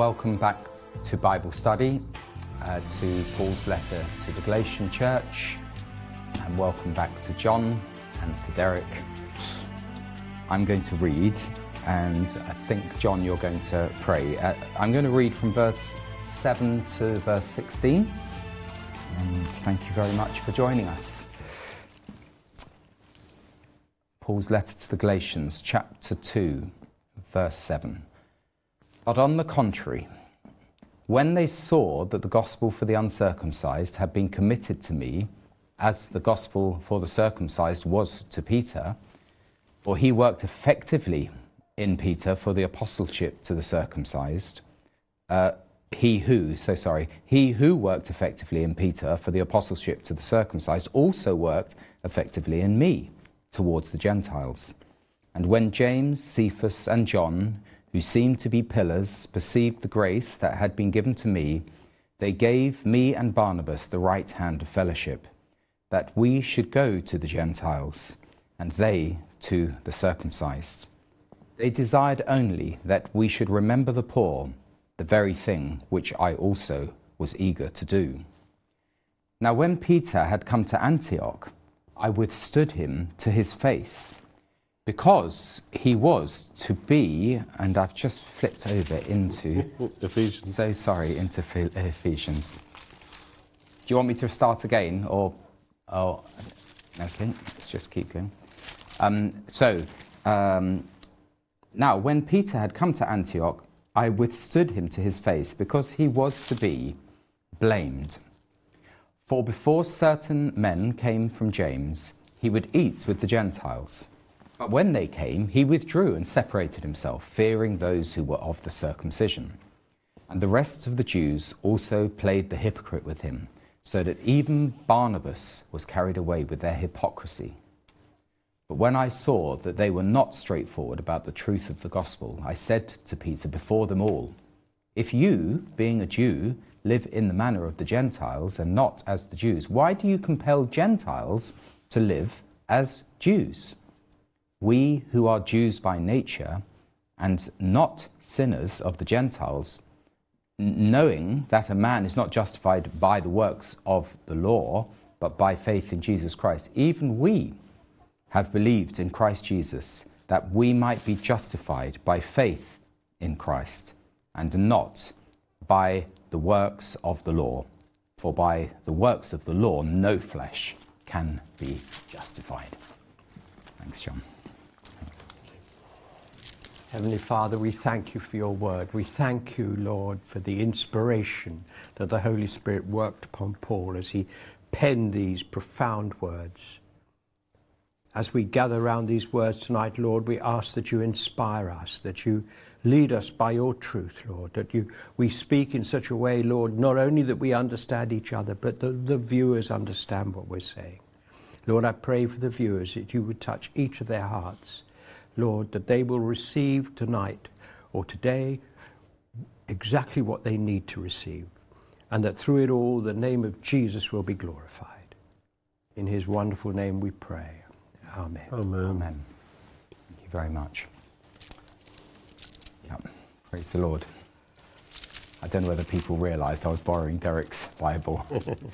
Welcome back to Bible study, uh, to Paul's letter to the Galatian church, and welcome back to John and to Derek. I'm going to read, and I think, John, you're going to pray. Uh, I'm going to read from verse 7 to verse 16, and thank you very much for joining us. Paul's letter to the Galatians, chapter 2, verse 7. But on the contrary, when they saw that the gospel for the uncircumcised had been committed to me, as the gospel for the circumcised was to Peter, for he worked effectively in Peter for the apostleship to the circumcised, uh, he who, so sorry, he who worked effectively in Peter for the apostleship to the circumcised also worked effectively in me towards the Gentiles. And when James, Cephas, and John, who seemed to be pillars, perceived the grace that had been given to me, they gave me and Barnabas the right hand of fellowship, that we should go to the Gentiles, and they to the circumcised. They desired only that we should remember the poor, the very thing which I also was eager to do. Now, when Peter had come to Antioch, I withstood him to his face because he was to be, and I've just flipped over into Ephesians. So sorry, into Ephesians. Do you want me to start again, or oh, okay, let's just keep going. Um, so um, now, when Peter had come to Antioch, I withstood him to his face because he was to be blamed. For before certain men came from James, he would eat with the Gentiles. But when they came, he withdrew and separated himself, fearing those who were of the circumcision. And the rest of the Jews also played the hypocrite with him, so that even Barnabas was carried away with their hypocrisy. But when I saw that they were not straightforward about the truth of the gospel, I said to Peter before them all, If you, being a Jew, live in the manner of the Gentiles and not as the Jews, why do you compel Gentiles to live as Jews? We who are Jews by nature and not sinners of the Gentiles, knowing that a man is not justified by the works of the law, but by faith in Jesus Christ, even we have believed in Christ Jesus, that we might be justified by faith in Christ, and not by the works of the law. For by the works of the law, no flesh can be justified. Thanks, John. Heavenly Father, we thank you for your word. We thank you, Lord, for the inspiration that the Holy Spirit worked upon Paul as he penned these profound words. As we gather around these words tonight, Lord, we ask that you inspire us, that you lead us by your truth, Lord, that you, we speak in such a way, Lord, not only that we understand each other, but that the viewers understand what we're saying. Lord, I pray for the viewers that you would touch each of their hearts, Lord, that they will receive tonight or today exactly what they need to receive, and that through it all the name of Jesus will be glorified. In his wonderful name we pray. Amen. Amen. Amen. Thank you very much. Yeah, praise the Lord. I don't know whether people realised I was borrowing Derek's Bible.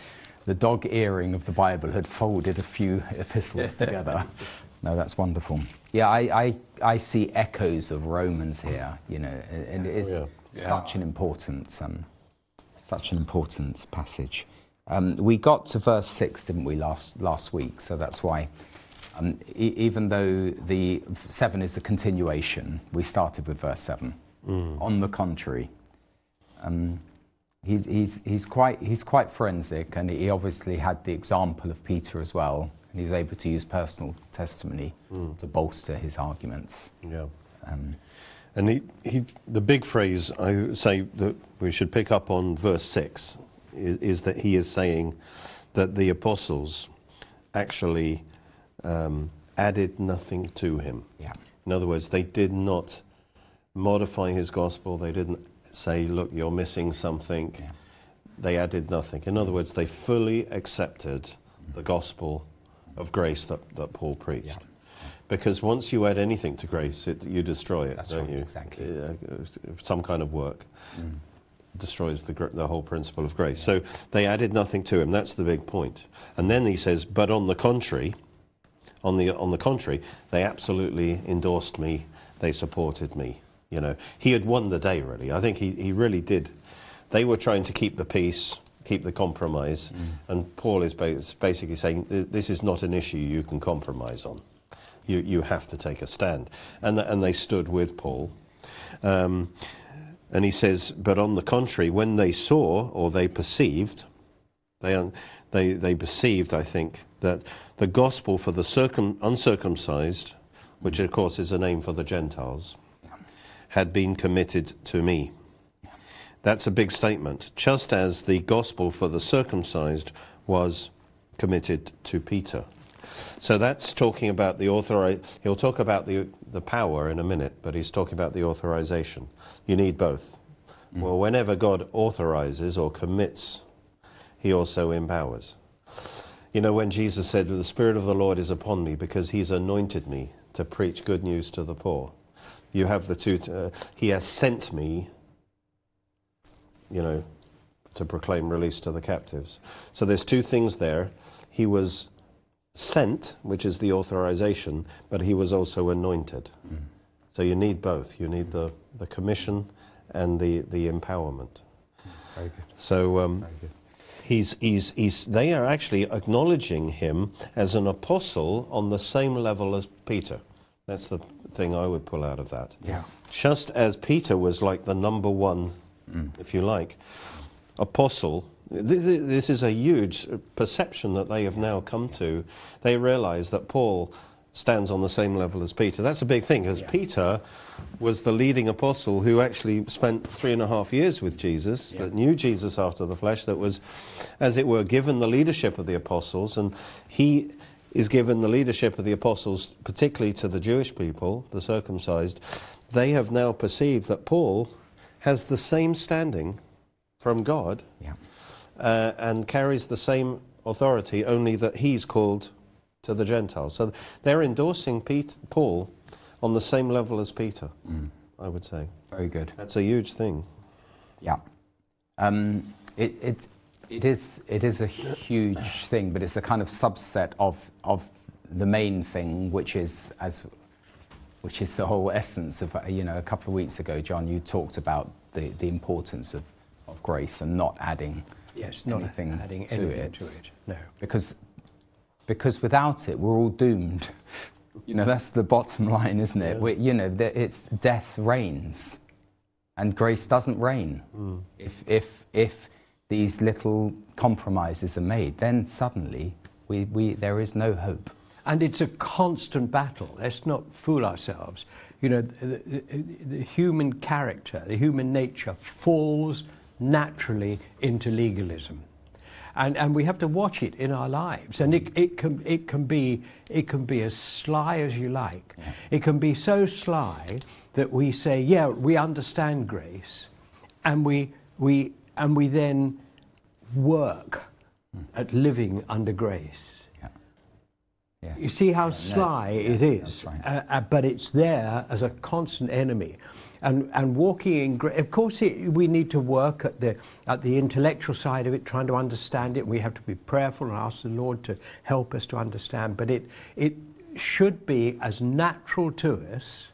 the dog earring of the Bible had folded a few epistles together. No, that's wonderful. Yeah, I, I, I see echoes of Romans here, you know, and it is Oh, yeah. such an important, um, such an important passage. Um, we got to verse six, didn't we, last last week? So that's why, um, e- even though the seven is a continuation, we started with verse seven. On the contrary, um, he's, he's, he's, quite, he's quite forensic, and he obviously had the example of Peter as well. And he was able to use personal testimony to bolster his arguments. Yeah. Um, And he, he, the big phrase I say that we should pick up on verse 6 is, is that he is saying that the apostles actually um, added nothing to him. yeah, In other words, they did not modify his gospel. They didn't say, look, you're missing something. Yeah. They added nothing. In other words, they fully accepted the gospel of grace that, that Paul preached. Yeah. Because once you add anything to grace, it, you destroy it, That's don't right, you? exactly. Uh, some kind of work Mm. destroys the, the whole principle of grace. So they added nothing to him. That's the big point. And then he says, but on the contrary, on the on the contrary, they absolutely endorsed me. They supported me. You know, he had won the day. Really, I think he, he really did. They were trying to keep the peace, keep the compromise, and Paul is basically saying this is not an issue you can compromise on. You you have to take a stand, and th- and they stood with Paul. Um, and he says, but on the contrary, when they saw or they perceived, they, they, they perceived, I think, that the gospel for the circum- uncircumcised, which of course is a name for the Gentiles, had been committed to me. That's a big statement. Just as the gospel for the circumcised was committed to Peter. So that's talking about the author. He'll talk about the, the power in a minute, but he's talking about the authorization. You need both. Well, whenever God authorizes or commits, he also empowers. You know, when Jesus said, The Spirit of the Lord is upon me because he's anointed me to preach good news to the poor, you have the two. Uh, he has sent me, you know, to proclaim release to the captives. So there's two things there. He was sent, which is the authorization, but he was also anointed. So you need both. You need the, the commission and the, the empowerment. Very good. So um, Very good. he's, he's, he's, they are actually acknowledging him as an apostle on the same level as Peter. That's the thing I would pull out of that. Yeah. Just as Peter was like the number one, Mm. if you like, apostle, th- th- this is a huge perception that they have now come to. They realize that Paul stands on the same level as Peter. That's a big thing, because Peter was the leading apostle who actually spent three and a half years with Jesus, that knew Jesus after the flesh, that was, as it were, given the leadership of the apostles, and he is given the leadership of the apostles, particularly to the Jewish people, the circumcised. They have now perceived that Paul has the same standing from God Yeah. uh, and carries the same authority, only that he's called to the Gentiles. So they're endorsing Pete, Paul on the same level as Peter, I would say. Very good. That's a huge thing. Yeah. Um, it, it, it, is, it is a huge thing, but it's a kind of subset of, of the main thing, which is, as, which is the whole essence of, you know, a couple of weeks ago, John, you talked about the, the importance of, of grace and not adding Yes, not anything, adding to, anything it, to it. No. Because, because without it, we're all doomed. You know, that's the bottom line, isn't it? We, you know, the- it's death reigns and grace doesn't reign. Mm. If, if, if these little compromises are made, then suddenly we, we, there is no hope. And it's a constant battle. Let's not fool ourselves. You know, the, the, the human character, the human nature falls naturally into legalism. And, and we have to watch it in our lives. And it, it, can, it, can be, it can be as sly as you like. It can be so sly that we say, yeah, we understand grace, and we, we, and we then work hmm. at living under grace. Yeah. Yeah. You see how no, sly yeah, it is, that's right. uh, uh, but it's there as a constant enemy. And, and walking in of course, it, we need to work at the, at the intellectual side of it, trying to understand it. We have to be prayerful and ask the Lord to help us to understand. But it, it should be as natural to us,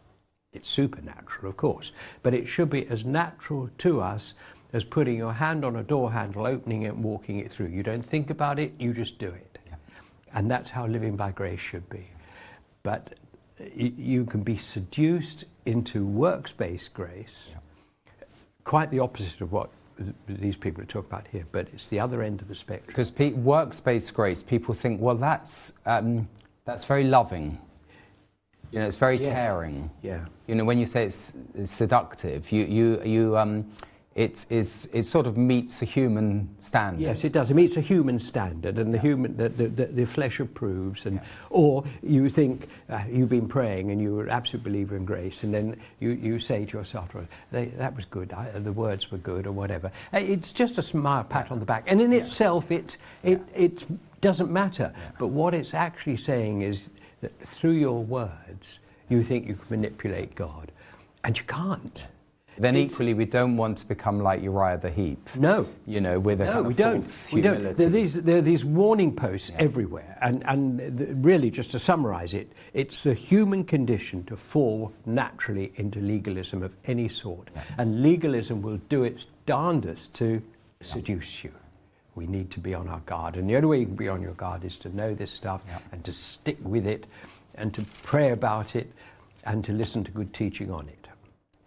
it's supernatural, of course, but it should be as natural to us as putting your hand on a door handle, opening it, and walking it through. You don't think about it, you just do it. And that's how living by grace should be. But you can be seduced into works based grace, quite the opposite of what these people are talking about here, but it's the other end of the spectrum. Because pe- works-based grace, people think, well, that's, um, that's very loving. You know, it's very Yeah. caring. Yeah. You know, when you say it's, it's seductive, you, you, you, um, it, is, it sort of meets a human standard. Yes, it does. It meets a human standard, and the human, the, the, the, flesh approves. And or you think uh, you've been praying and you're an absolute believer in grace, and then you, you say to yourself, "Well, they, "That was good. I, the words were good," or whatever. Uh, It's just a smile, pat on the back, and in itself, it it it doesn't matter. But what it's actually saying is that through your words you think you can manipulate God, and you can't. Then It's- equally, we don't want to become like Uriah the Heep. No. You know, with a No, kind we don't. We don't. There are these, there are these warning posts everywhere, and and th- really, just to summarise it, it's the human condition to fall naturally into legalism of any sort, and legalism will do its darndest to seduce you. We need to be on our guard, and the only way you can be on your guard is to know this stuff Yeah. and to stick with it, and to pray about it, and to listen to good teaching on it.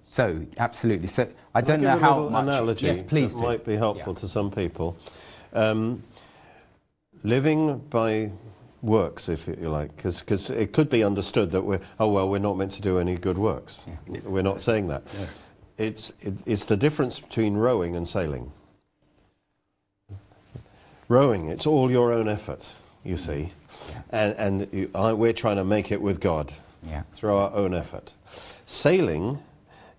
So, absolutely. So, I don't know how much. analogy yes, please that do. might be helpful Yeah. to some people. Um, living by works, if you like, because it could be understood that we're oh well, we're not meant to do any good works. We're not saying that. It's it, it's the difference between rowing and sailing. Rowing, it's all your own effort, you see, and and you, I, we're trying to make it with God Yeah. through our own effort. Sailing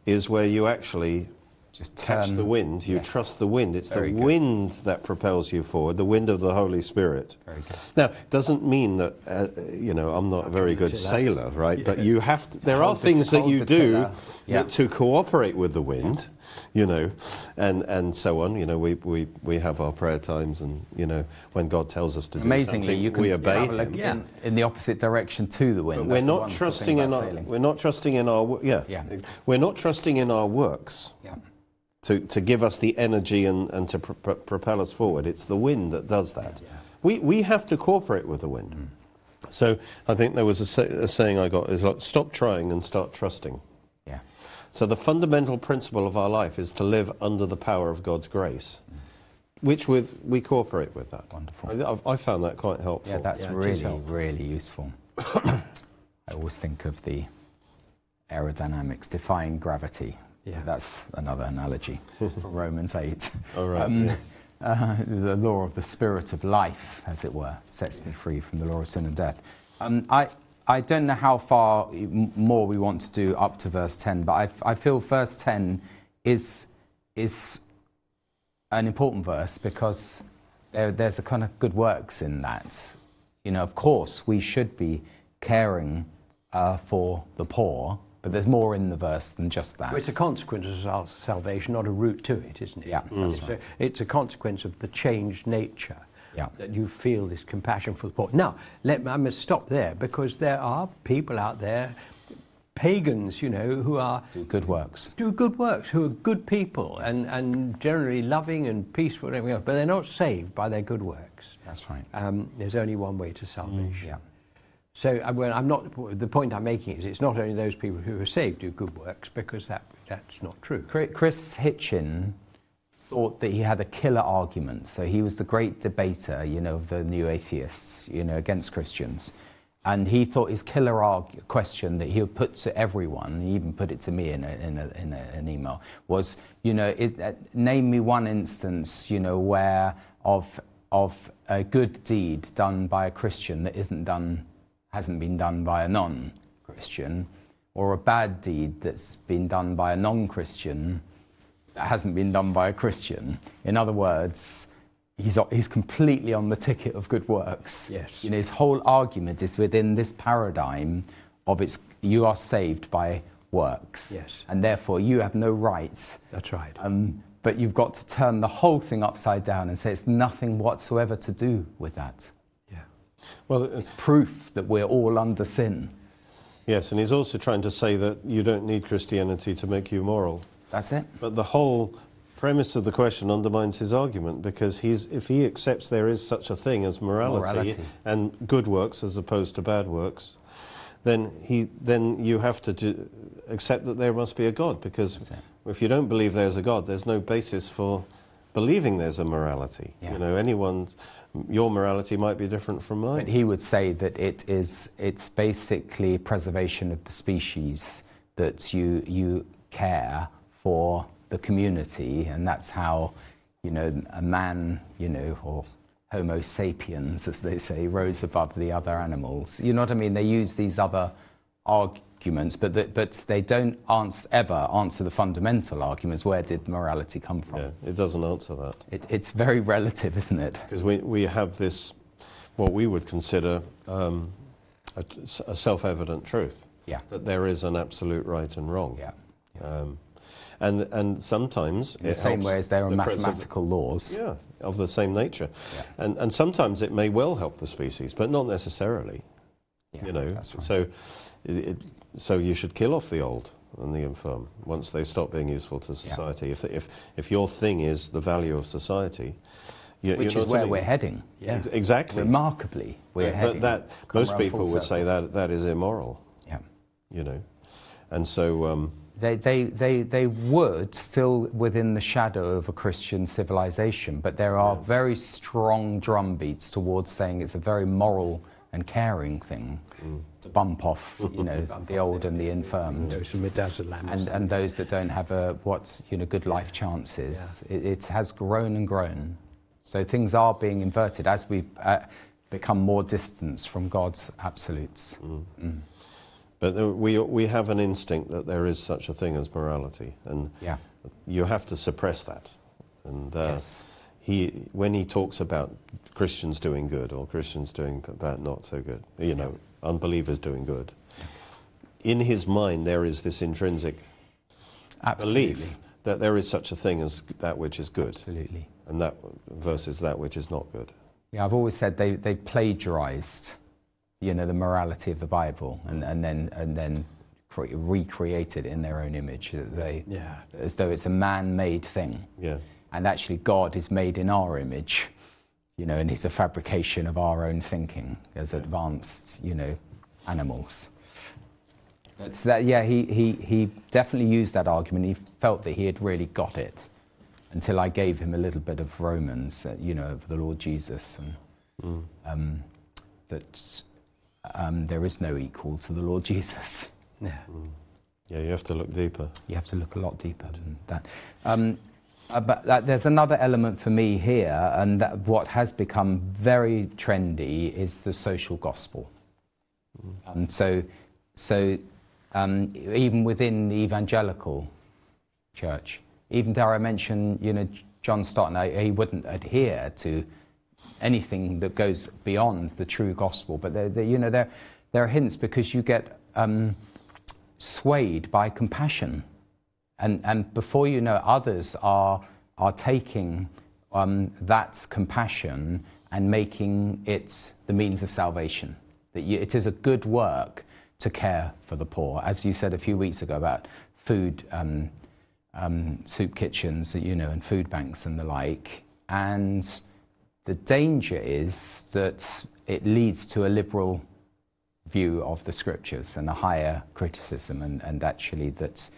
is where you actually Just catch turn- the wind. You yes. trust the wind. It's Very the good. wind that propels you forward, the wind of the Holy Spirit. Very good. Now, doesn't mean that uh, you know I'm not a very good sailor, right? But you have to, there are Hold the- things that you do. Yeah. that to cooperate with the wind, you know, and and so on. You know, we, we we have our prayer times, and you know, when God tells us to do Amazingly, something, you can we obey Him. Yeah. in, in the opposite direction to the wind. But we're the not trusting in our sailing. we're not trusting in our yeah, Yeah. we're not trusting in our works Yeah. to, to give us the energy and, and to pro- pro- propel us forward. It's the wind that does that. We, we have to cooperate with the wind. Mm. So I think there was a, say, a saying I got is like stop trying and start trusting. Yeah. So the fundamental principle of our life is to live under the power of God's grace, which with we cooperate with that. Wonderful. I, I've- found that quite helpful. Yeah, that's Yeah, really, really useful. I always think of the aerodynamics, defying gravity. Yeah. That's another analogy from Romans 8. All right, Um, yes. uh, the law of the spirit of life, as it were, sets me free from the law of sin and death. Um, I, I don't know how far more we want to do up to verse 10, but I feel verse 10 is, is an important verse because there, there's a kind of good works in that. You know, of course, we should be caring uh, for the poor, but there's more in the verse than just that. Well, it's a consequence of sal- salvation, not a route to it, isn't it? Yeah, it's, a, it's a consequence of the changed nature Yeah. that you feel this compassion for the poor. Now, let me, I must stop there because there are people out there, pagans, you know, who are do good works. do good works, who are good people and, and generally loving and peaceful and everything else, but they're not saved by their good works. That's right. Um, there's only one way to salvation. Yeah. So uh, well, I'm not. The point I'm making is it's not only those people who are saved do good works because that that's not true. Chris Hitchens thought that he had a killer argument. So he was the great debater, you know, of the new atheists, you know, against Christians. And he thought his killer arg- question that he would put to everyone, he even put it to me in, a, in, a, in a, an email, was, you know, is, uh, name me one instance, you know, where of, of a good deed done by a Christian that isn't done, hasn't been done by a non-Christian, or a bad deed that's been done by a non-Christian that hasn't been done by a Christian. In other words, he's, he's completely on the ticket of good works. Yes. You know, his whole argument is within this paradigm of it's you are saved by works. Yes. And therefore you have no rights. That's right. Um, but you've got to turn the whole thing upside down and say it's nothing whatsoever to do with that. yeah. Well, it's It's proof that we're all under sin. Yes, and he's also trying to say that you don't need Christianity to make you moral. That's it. But the whole premise of the question undermines his argument because he's, if he accepts there is such a thing as morality, Morality. and good works as opposed to bad works, then, he, then you have to do, accept that there must be a God because if you don't believe there's a God, there's no basis for believing there's a morality. Yeah. You know, anyone, your morality might be different from mine. But he would say that it is it's basically preservation of the species that you you care for the community, and that's how you know a man you know or Homo sapiens, as they say, rose above the other animals. You know what I mean? They use these other arguments, but that but they don't answer, ever answer the fundamental arguments. Where did morality come from? yeah, it doesn't answer that. It, it's very relative, isn't it? Because we, we have this, what we would consider um, a, a self-evident truth Yeah. that there is an absolute right and wrong. Yeah. Um, and and sometimes In the same helps way as there are the principle- mathematical laws. yeah, of the same nature. Yeah. And, and sometimes it may well help the species, but not necessarily. Yeah, you know, that's right. so it, it, so you should kill off the old and the infirm once they stop being useful to society. If, if, if your thing is the value of society, you, Which you're is where only- we're heading. Yeah. Exactly. Remarkably, we're but heading. that most people full would say that that is immoral, Yeah. you know, and so um, They, they, they, they would still within the shadow of a Christian civilization, but there are very strong drumbeats towards saying it's a very moral and caring thing Mm. to bump off, you know, the old and the infirm. Those are midazolam. and, and those that don't have a what you know good life chances. It, it has grown and grown. So things are being inverted as we uh, become more distant from God's absolutes. But we we have an instinct that there is such a thing as morality, and Yeah. you have to suppress that. And uh, Yes. he, when he talks about Christians doing good or Christians doing bad, not so good, you know, unbelievers doing good, in his mind there is this intrinsic Absolutely. belief that there is such a thing as that which is good, Absolutely. and that versus that which is not good. Yeah, I've always said they, they plagiarized, you know, the morality of the Bible and, and then and then cre- recreated it in their own image. They, Yeah. as though it's a man-made thing. Yeah. and actually God is made in our image, you know, and he's a fabrication of our own thinking as advanced, you know, animals. It's that, yeah, he, he, he definitely used that argument. He felt that he had really got it until I gave him a little bit of Romans, uh, you know, of the Lord Jesus, and um, that um, there is no equal to the Lord Jesus. Yeah. Yeah, you have to look deeper. You have to look a lot deeper than that. Um, uh, but that, there's another element for me here, and that what has become very trendy is the social gospel. Um, so, so um, even within the evangelical church, even dare I mention, you know, John Stott, he wouldn't adhere to anything that goes beyond the true gospel. But there, there, you know, there, there are hints because you get um, swayed by compassion. And, and before you know, others are, are taking um, that compassion and making it the means of salvation. That you, it is a good work to care for the poor. As you said a few weeks ago about food, um, um, soup kitchens, you know, and food banks and the like. And the danger is that it leads to a liberal view of the scriptures and a higher criticism, and, and actually that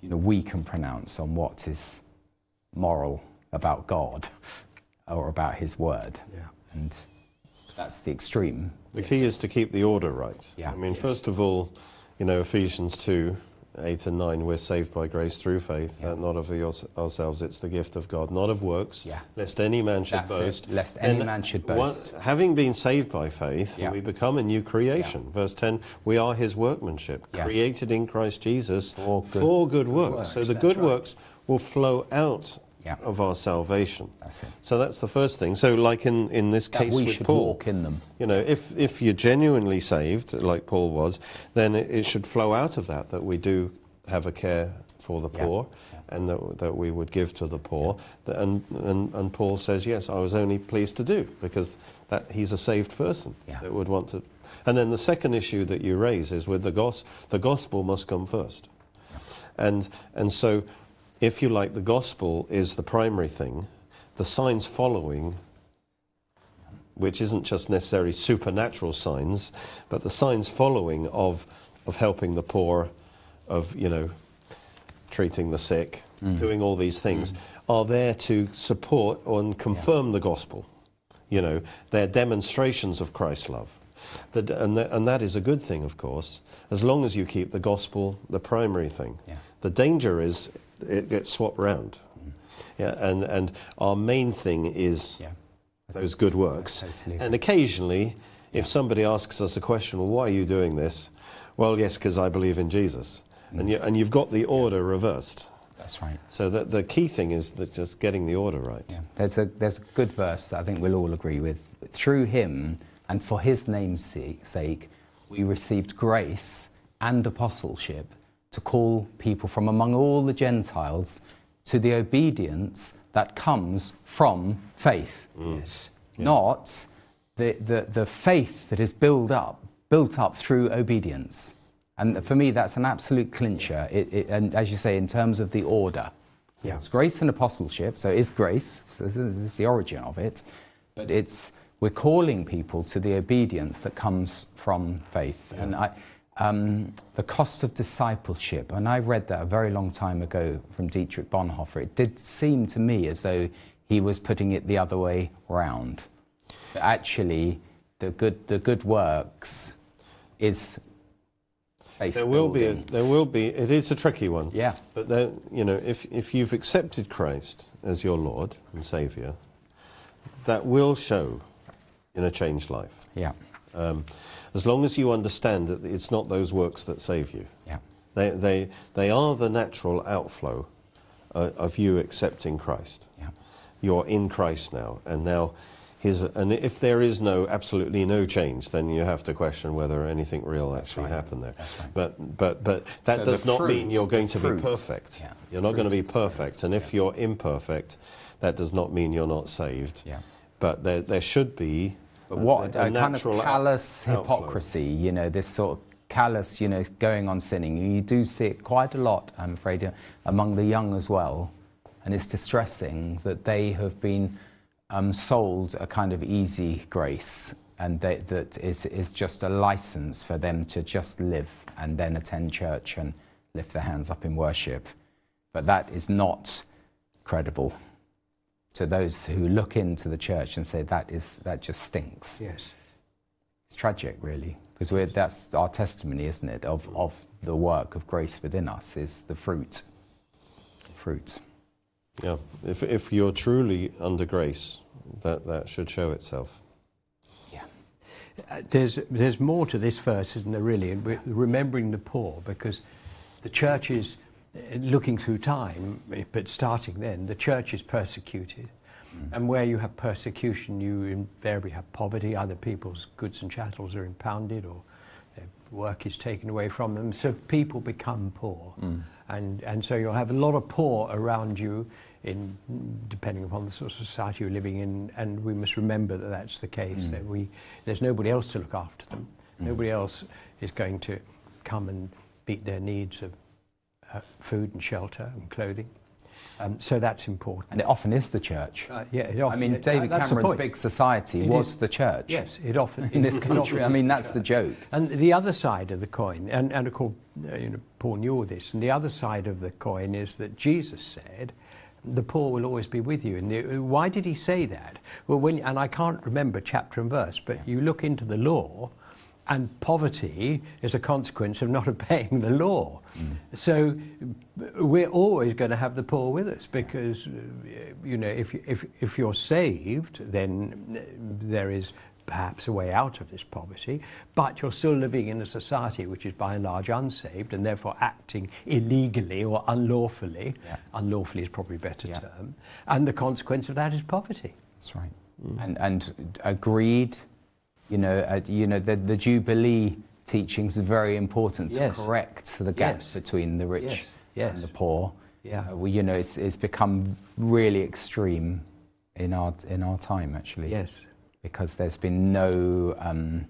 you know, we can pronounce on what is moral about God or about His Word. Yeah. And that's the extreme. The key is to keep the order right. Yeah. I mean, first of all, you know, Ephesians 2, 8 and 9, we're saved by grace through faith, Yeah. that not of ourselves, it's the gift of God, not of works, Yeah. lest any man should That's it, boast. lest any And man should one- boast. having been saved by faith, Yeah. we become a new creation. Verse 10, we are his workmanship, created in Christ Jesus For good- for good works. so the that's good right. works will flow out Yeah. of our salvation. That's it. So that's the first thing. So, like in, in this That case we with should Paul, walk in them. you know, if, if you're genuinely saved, like Paul was, then it, it should flow out of that, that we do have a care for the Yeah. poor and that, that we would give to the poor. And, and, and Paul says, yes, I was only pleased to do because that he's a saved person Yeah. that would want to. And then the second issue that you raise is with the gospel, the gospel must come first. And, and so, if you like, the gospel is the primary thing, the signs following which isn't just necessarily supernatural signs, but the signs following of, of helping the poor, of, you know, treating the sick, mm. doing all these things, mm. are there to support and confirm the gospel. You know, they're demonstrations of Christ's love. That, and, that, and that is a good thing, of course, as long as you keep the gospel the primary thing. Yeah. The danger is it gets swapped round. Yeah, and, and our main thing is Yeah. those good works. Totally And occasionally, if somebody asks us a question, well, why are you doing this? Well, yes, because I believe in Jesus. Mm. And, you, and you've got the order reversed. That's right. So the, the key thing is that just getting the order right. Yeah. There's a there's a good verse that I think we'll all agree with. Through him and for his name's sake we received grace and apostleship to call people from among all the Gentiles to the obedience that comes from faith. Mm. Yes. Not the, the, the faith that is built up, built up through obedience. And for me, that's an absolute clincher. It, it, and as you say, in terms of the order, Yeah. it's grace and apostleship. So it is grace. So this is the origin of it. But it's we're calling people to the obedience that comes from faith. And I, um, the cost of discipleship. And I read that a very long time ago from Dietrich Bonhoeffer. It did seem to me as though he was putting it the other way round. That actually, the good, the good works is faith There will be, a, there will be. It is a tricky one. Yeah. But then, you know, if if you've accepted Christ as your Lord and Savior, that will show in a changed life. Yeah, Um, as long as you understand that it's not those works that save you. yeah, They they they are the natural outflow uh, of you accepting Christ. yeah. You're in Christ now, and now. His, and if there is no absolutely no change, then you have to question whether anything real actually right. happened there. Right. But but but that So does not mean you're going to fruit, be perfect. yeah, You're not going to be of the Spirit, perfect, and if you're imperfect, that does not mean you're not saved. Yeah. But there there should be. But a- what a, a, kind of callous outflow. hypocrisy, you know, this sort of callous, you know, going on sinning. You do see it quite a lot, I'm afraid, among the young as well. And it's distressing that they have been um, sold a kind of easy grace and they, that is, is just a license for them to just live and then attend church and lift their hands up in worship. But that is not credible to those who look into the church and say that is that just stinks. Yes. It's tragic, really, because that's our testimony, isn't it, of, of the work of grace within us is the fruit. Fruit. Yeah. If if you're truly under grace, that that should show itself. Yeah. Uh, there's, there's more to this verse, isn't there, really? And we're remembering the poor, because the church is, looking through time, eh, but starting then, the church is persecuted. Mm. And where you have persecution, you invariably have poverty. Other people's goods and chattels are impounded or their work is taken away from them. So people become poor. Mm. And, and so you'll have a lot of poor around you, in, depending upon the sort of society you're living in. And we must remember that that's the case, mm. that we, there's nobody else to look after them. Nobody else is going to come and meet their needs of uh, food and shelter and clothing. Um, so that's important. And it often is the church. Uh, yeah, it I mean, David the Cameron's big society It was is- the church Yes, it often in this country. I mean, that's the church. joke. And the other side of the coin, and, and of course, uh, you know, Paul knew all this, and the other side of the coin is that Jesus said, the poor will always be with you. And the, why did he say that? Well, when, and I can't remember chapter and verse, but you look into the law, and poverty is a consequence of not obeying the law. So we're always going to have the poor with us because, uh, you know, if, if, if you're saved, then uh, there is perhaps a way out of this poverty, but you're still living in a society which is by and large unsaved and therefore acting illegally or unlawfully. Yeah. Unlawfully is probably a better Yeah. term. And the consequence of that is poverty. That's right. And, and agreed, you know, uh, you know the, the Jubilee teachings are very important to Yes. correct the gap Yes. between the rich Yes. Yes. and the poor. Yeah. Uh, well, you know, it's, it's become really extreme in our, in our time, actually. Yes. Because there's been no, um,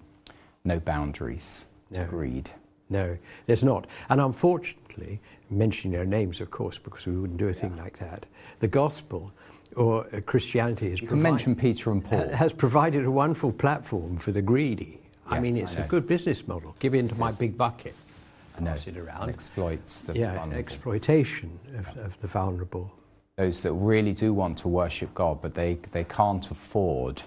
no boundaries to No. greed. No, there's not. And unfortunately, mentioning their names, of course, because we wouldn't do a thing like that, the gospel or uh, Christianity has You can mention Peter and Paul. has provided a wonderful platform for the greedy. I mean, it's a good business model. Give in to my big bucket. I Pass it around. and exploits the yeah, vulnerable. exploitation of, of the vulnerable. those that really do want to worship God, but they, they can't afford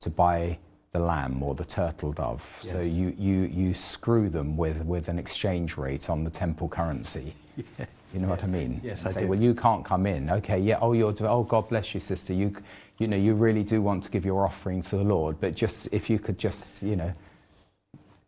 to buy the lamb or the turtle dove. So you, you, you screw them with, with an exchange rate on the temple currency. You know what I mean? Yes, And I say, do. well, you can't come in. Okay, yeah. Oh, you're. Oh, God bless you, sister. You, you know, you really do want to give your offering to the Lord, but just if you could just, you know.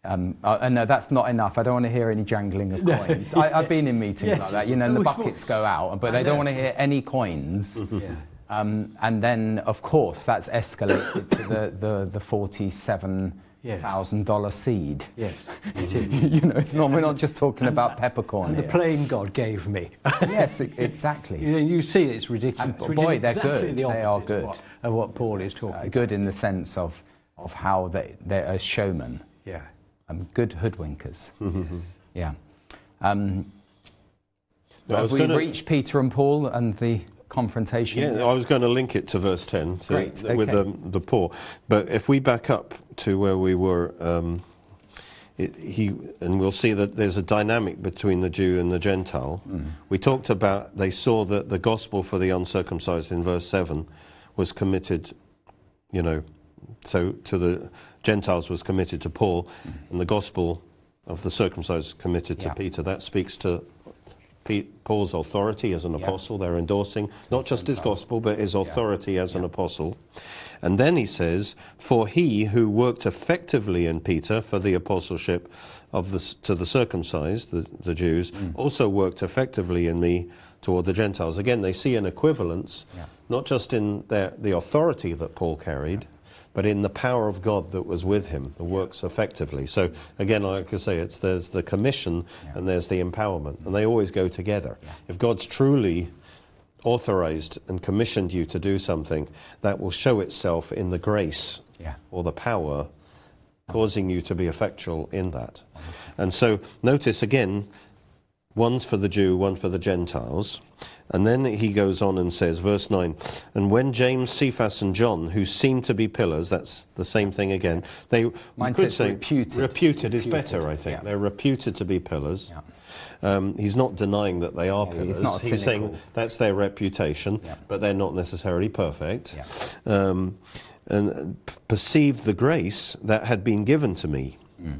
Um, uh, no, that's not enough. I don't want to hear any jangling of coins. I, I've been in meetings Yes. like that, you know, and the buckets go out, but I they don't want to hear any coins. Yeah. Um, and then, of course, that's escalated to the, the, the 47 Yes. Thousand dollar seed. Yes, it is. you know, it's not. We're not just talking about peppercorn And the here. plane God gave me. yes, exactly. you, know, you see it's ridiculous. And which boy, is they're exactly good. The They are opposite of good. what- Of what Paul is talking Uh, about. good in the sense of of how they they're a showman. Yeah. Um, good hoodwinkers. yes. yeah. Um, I have we gonna- reached Peter and Paul and the confrontation? Yeah, I was going to link it to verse 10 to, Great, with okay. um, the poor. But if we back up to where we were, um, it, he, and we'll see that there's a dynamic between the Jew and the Gentile. Mm. We talked about, they saw that the gospel for the uncircumcised in verse 7 was committed, you know, so to the Gentiles was committed to Paul, and the gospel of the circumcised committed to Mm. Peter. That speaks to Paul's authority as an apostle. They're endorsing not just his gospel, but his authority as an apostle. And then he says, For he who worked effectively in Peter for the apostleship of the, to the circumcised, the, the Jews, Mm. also worked effectively in me toward the Gentiles. Again, they see an equivalence, Yeah. not just in their, the authority that Paul carried. But in the power of God that was with him, the works effectively. So again, like I say, it's there's the commission Yeah. and there's the empowerment, and they always go together. Yeah. If God's truly authorized and commissioned you to do something, that will show itself in the grace Yeah. or the power causing you to be effectual in that. And so notice again, one's for the Jew, one for the Gentiles. And then he goes on and says, verse 9, and when James, Cephas, and John, who seem to be pillars, that's the same thing again, they Mine could say reputed. reputed is better, I think. yeah. They're reputed to be pillars. Yeah. Um, he's not denying that they are Yeah, pillars. he's not saying that's their reputation, but they're not necessarily perfect. Um, and uh, perceived the grace that had been given to me. Mm.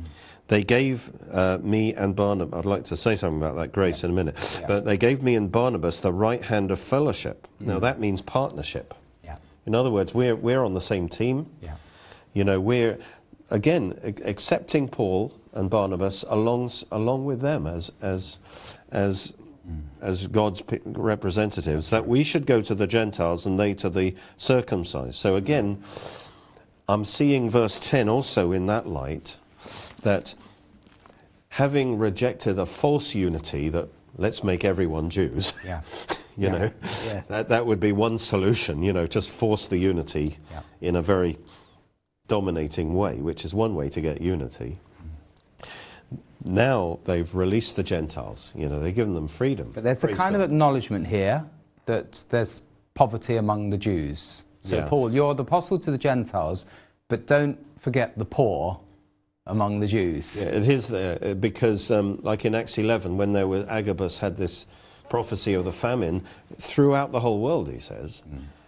They gave uh, me and Barnabas, I'd like to say something about that grace in a minute, Yeah. but they gave me and Barnabas the right hand of fellowship. Mm. Now that means partnership. Yeah. In other words, we're, we're on the same team. Yeah. You know, we're, again, accepting Paul and Barnabas along, along with them as, as, as, as God's representatives, that we should go to the Gentiles and they to the circumcised. So again, I'm seeing verse 10 also in that light, that having rejected a false unity that let's make everyone Jews, Yeah. you Yeah. know, Yeah. that, that would be one solution, you know, just force the unity Yeah. in a very dominating way, which is one way to get unity. Now they've released the Gentiles, you know, they've given them freedom. But there's a kind of acknowledgement here that there's poverty among the Jews. So. Paul, you're the apostle to the Gentiles, but don't forget the poor among the Jews. Yeah, it is there uh, because, um, like in Acts 11, when there was Agabus had this prophecy of the famine throughout the whole world, he says.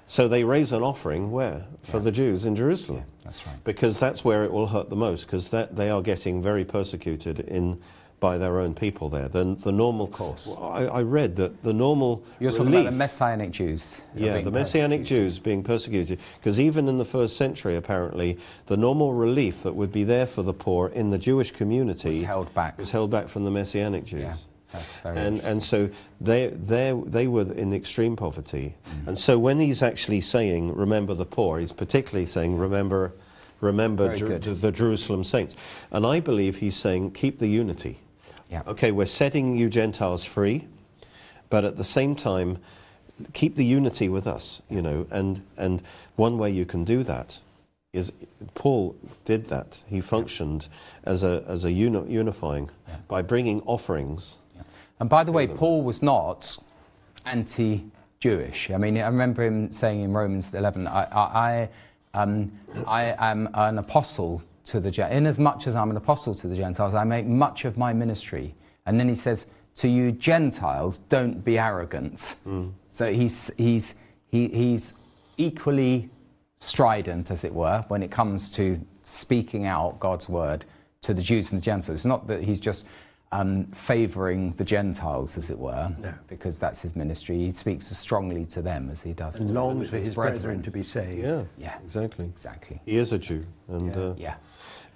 So they raise an offering where for Mm. Yeah. the Jews in Jerusalem. That's right. because that's where it will hurt the most because they are getting very persecuted in by their own people there the, the normal course. I, I read that the normal You're talking about the Messianic Jews. yeah being the messianic persecuted. jews being persecuted because even in the first century apparently the normal relief that would be there for the poor in the jewish community Was held back. was held back from the messianic jews Yeah, that's very and, and so they, they, they were in extreme poverty. Mm. And so when he's actually saying, remember the poor, he's particularly saying, remember, remember Jer- the Jerusalem saints. And I believe he's saying, keep the unity. Yeah. Okay, we're setting you Gentiles free, but at the same time, keep the unity with us, you know. And, and one way you can do that is Paul did that. He functioned as a, as a uni- unifying by bringing offerings. And by the way, them. Paul was not anti-Jewish. I mean, I remember him saying in Romans 11, I, I, I, um, I am an apostle to the Gentiles. Inasmuch as much as I'm an apostle to the Gentiles, I make much of my ministry. And then he says, to you Gentiles, don't be arrogant. So he's, he's, he, he's equally strident, as it were, when it comes to speaking out God's word to the Jews and the Gentiles. It's not that he's just um, favouring the Gentiles, as it were, No. because that's his ministry. He speaks as strongly to them as he does And to longs for his brethren. brethren. to be saved. Yeah, Yeah. exactly. Exactly. He is a Jew, and Yeah. uh, Yeah.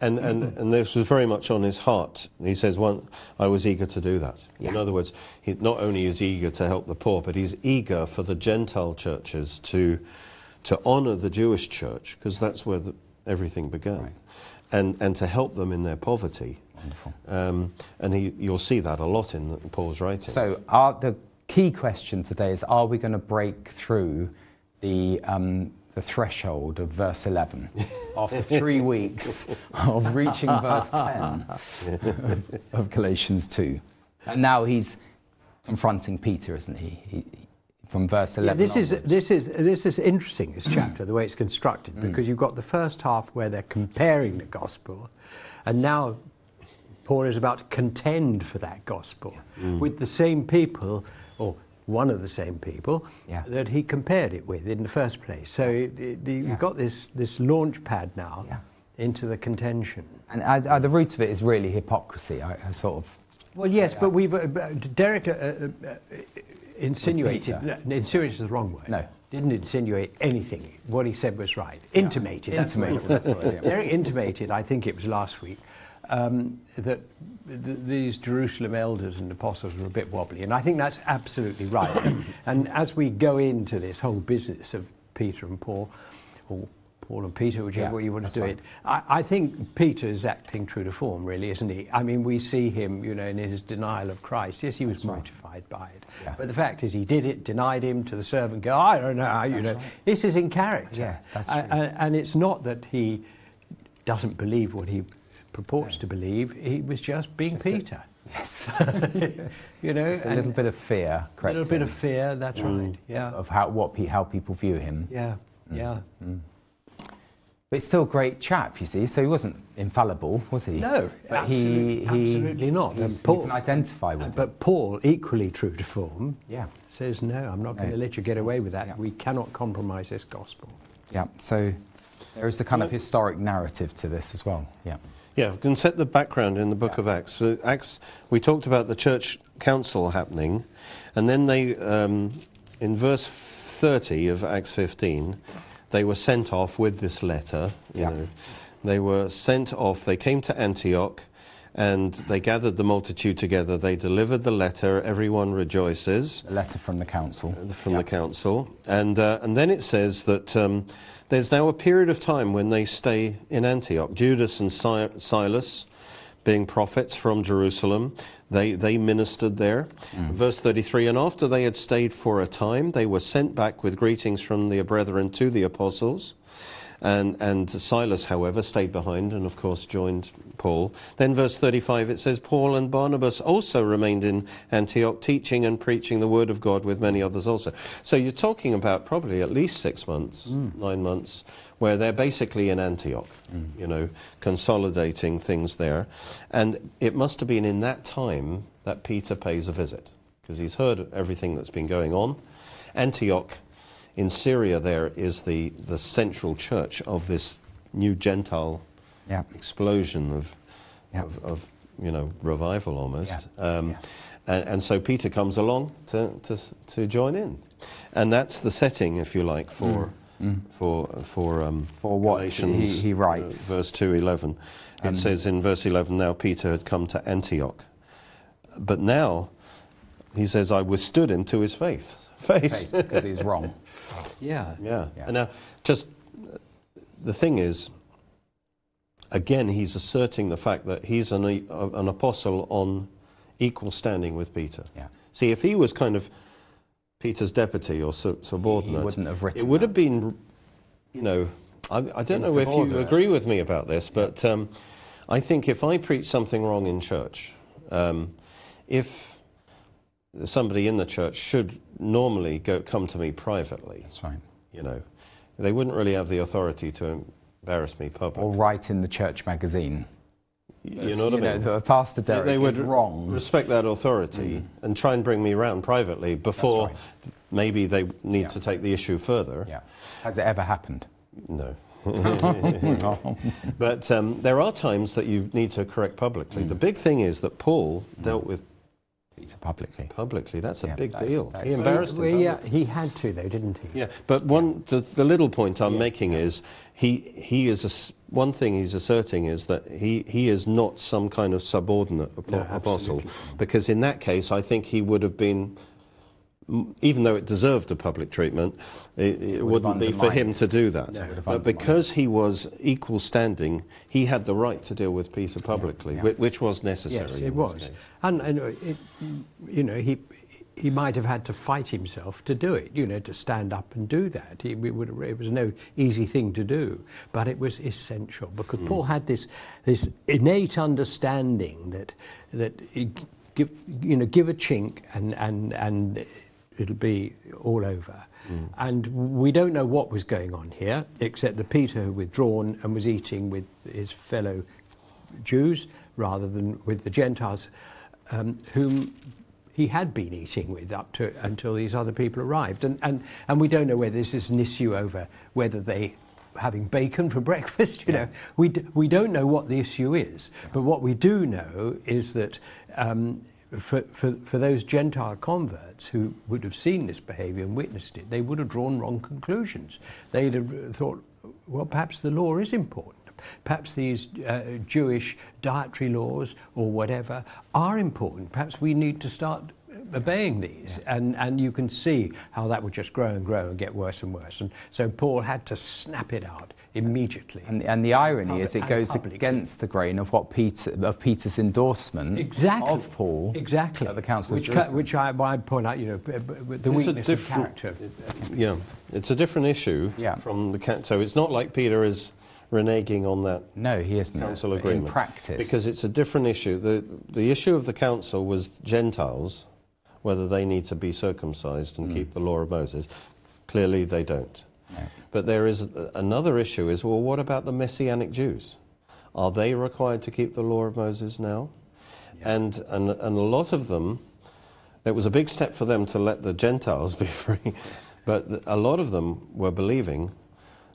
And, and and this was very much on his heart. He says, "One, I was eager to do that." In other words, he not only is eager to help the poor, but he's eager for the Gentile churches to to honour the Jewish church because that's where the, everything began. Right. and, and to help them in their poverty. Wonderful. Um, and he, you'll see that a lot in Paul's writing. So, our, the key question today is Are we going to break through the, um, the threshold of verse 11 after three weeks of reaching verse 10 of, of Galatians 2? And now he's confronting Peter, isn't he? he from verse 11. Yeah, this is this is this is interesting. This chapter, the way it's constructed, Mm. because you've got the first half where they're comparing the gospel, and now Paul is about to contend for that gospel Mm. with the same people, or one of the same people Yeah. that he compared it with in the first place. So the, the, Yeah. you've got this this launch pad now Yeah. into the contention. And uh, uh, the root of it is really hypocrisy. I, I sort of. Well, yes, but we've uh, Derek uh, uh, uh, insinuated. No, insinuated is the wrong word. No. didn't insinuate anything. What he said was right. Intimated. that's Intimated, that's the word. Derek intimated. I think it was last week. Um, that th- these Jerusalem elders and apostles were a bit wobbly, and I think that's absolutely right. and as we go into this whole business of Peter and Paul, or Paul and Peter, whichever Yeah, way you want to do right. it, I, I think Peter is acting true to form, really, isn't he? I mean, we see him, you know, in his denial of Christ. Yes, he was mortified by it, Yeah. but the fact is, he did it, denied him to the servant girl. I don't know, how, you know. This is in character, Yeah, that's true. and, and it's not that he doesn't believe what he purports to believe. He was just being Just a- Peter, Yes. you know. Just a little bit of fear, a little bit of fear. That's mm. right. Yeah, of how what pe- how people view him. yeah, mm. yeah. Mm. But he's still a great chap, you see. So he wasn't infallible, was he? No, but absolute- he, he absolutely not. And you Paul- can identify with him. But Paul, equally true to form, Yeah, says, No, I'm not going to let you get away with that. Yeah. We cannot compromise this gospel. yeah. So there is a kind of historic narrative to this as well. Yeah. Yeah, we can set the background in the book Yeah. of Acts. So Acts, we talked about the church council happening, and then they, um, in verse 30 of Acts 15, they were sent off with this letter. You Yeah. know, they were sent off. They came to Antioch, and they gathered the multitude together. They delivered the letter. Everyone rejoices A letter from the council. from Yeah. the council. And, uh, and then it says that um, there's now a period of time when they stay in Antioch. Judas and Si- Silas, being prophets from Jerusalem, they, they ministered there. Verse 33 And after they had stayed for a time, they were sent back with greetings from the brethren to the apostles. And, and Silas, however, stayed behind and, of course, joined Paul. Then, verse 35, it says, Paul and Barnabas also remained in Antioch, teaching and preaching the word of God with many others also. So, you're talking about probably at least six months, hmm. nine months, where they're basically in Antioch, hmm. you know, consolidating things there. And it must have been in that time that Peter pays a visit, because he's heard everything that's been going on. Antioch in Syria there is the, the central church of this new Gentile Yeah. explosion of, Yeah. of, of you know, revival almost. Yeah. Um, and, and so Peter comes along to, to, to join in. And that's the setting, if you like, for, for, for, um, Mm. For what Galatians, he- he writes. uh, verse 2.11. It Um, says in verse 11, now Peter had come to Antioch. But now, he says, I withstood him to his faith. Face. because he's wrong. Yeah. Yeah. Yeah. And now, just the thing is, again, he's asserting the fact that he's an, an apostle on equal standing with Peter. Yeah. See, if he was kind of Peter's deputy or sub- subordinate, wouldn't have written it would that. have been, you know, I, I don't know if you agree with me about this, but um, I think if I preach something wrong in church, um, if somebody in the church should normally go come to me privately, That's right. you know, they wouldn't really have the authority to embarrass me publicly. Or write in the church magazine. you know what I mean? that Pastor They- Derek they would is wrong. respect that authority and try and bring me round privately before right. maybe they need Yeah. to take the issue further. yeah. Has it ever happened? No. No. But um, there are times that you need to correct publicly. Mm. The big thing is that Paul dealt with Peter publicly. publicly. That's a Yeah, big that's- deal. that's- he embarrassed Well, him. yeah, he had to, though, didn't he? Yeah, but one the, the little point I'm making is he he is a s one thing he's asserting is that he he is not some kind of subordinate apo- No, apostle because in that case I think he would have been m- even though it deserved a public treatment, it, it would wouldn't be for him to do that. No. But because he was equal standing, he had the right to deal with Peter publicly, yeah. whi- which was necessary. Yes, it was. And, and uh, it, you know, he, he might have had to fight himself to do it, you know, to stand up and do that. He, we would, it was no easy thing to do, but it was essential because Paul had this, this innate understanding that, that give, you know, give a chink and, and, and it'll be all over. And we don't know what was going on here, except that Peter had withdrawn and was eating with his fellow Jews rather than with the Gentiles, um, whom he had been eating with up to until these other people arrived. And, and, and we don't know whether this is an issue over whether they having bacon for breakfast. You know, we, d- we don't know what the issue is, but what we do know is that. Um, for, for, for those Gentile converts who would have seen this behavior and witnessed it, they would have drawn wrong conclusions. They'd have thought, well, perhaps the law is important. Perhaps these uh, Jewish dietary laws or whatever are important. Perhaps we need to start obeying these. And, and you can see how that would just grow and grow and get worse and worse. And so Paul had to snap it out immediately. And, and the irony is, it goes publicly. against the grain of what Peter of Peter's endorsement Exactly. of Paul Exactly. at the Council which, of ca- Jerusalem. which I, I point out, you know, b- b- the It's a weakness of different- character. Yeah, it's a different issue Yeah. from the ca- so it's not like Peter is reneging on that no, he isn't. council But agreement in practice, because it's a different issue. the The issue of the council was Gentiles, whether they need to be circumcised and keep mm. the law of Moses. Clearly, they don't. No. But there is another issue: is well, what about the Messianic Jews? Are they required to keep the law of Moses now? And, and and a lot of them, it was a big step for them to let the Gentiles be free, but a lot of them were believing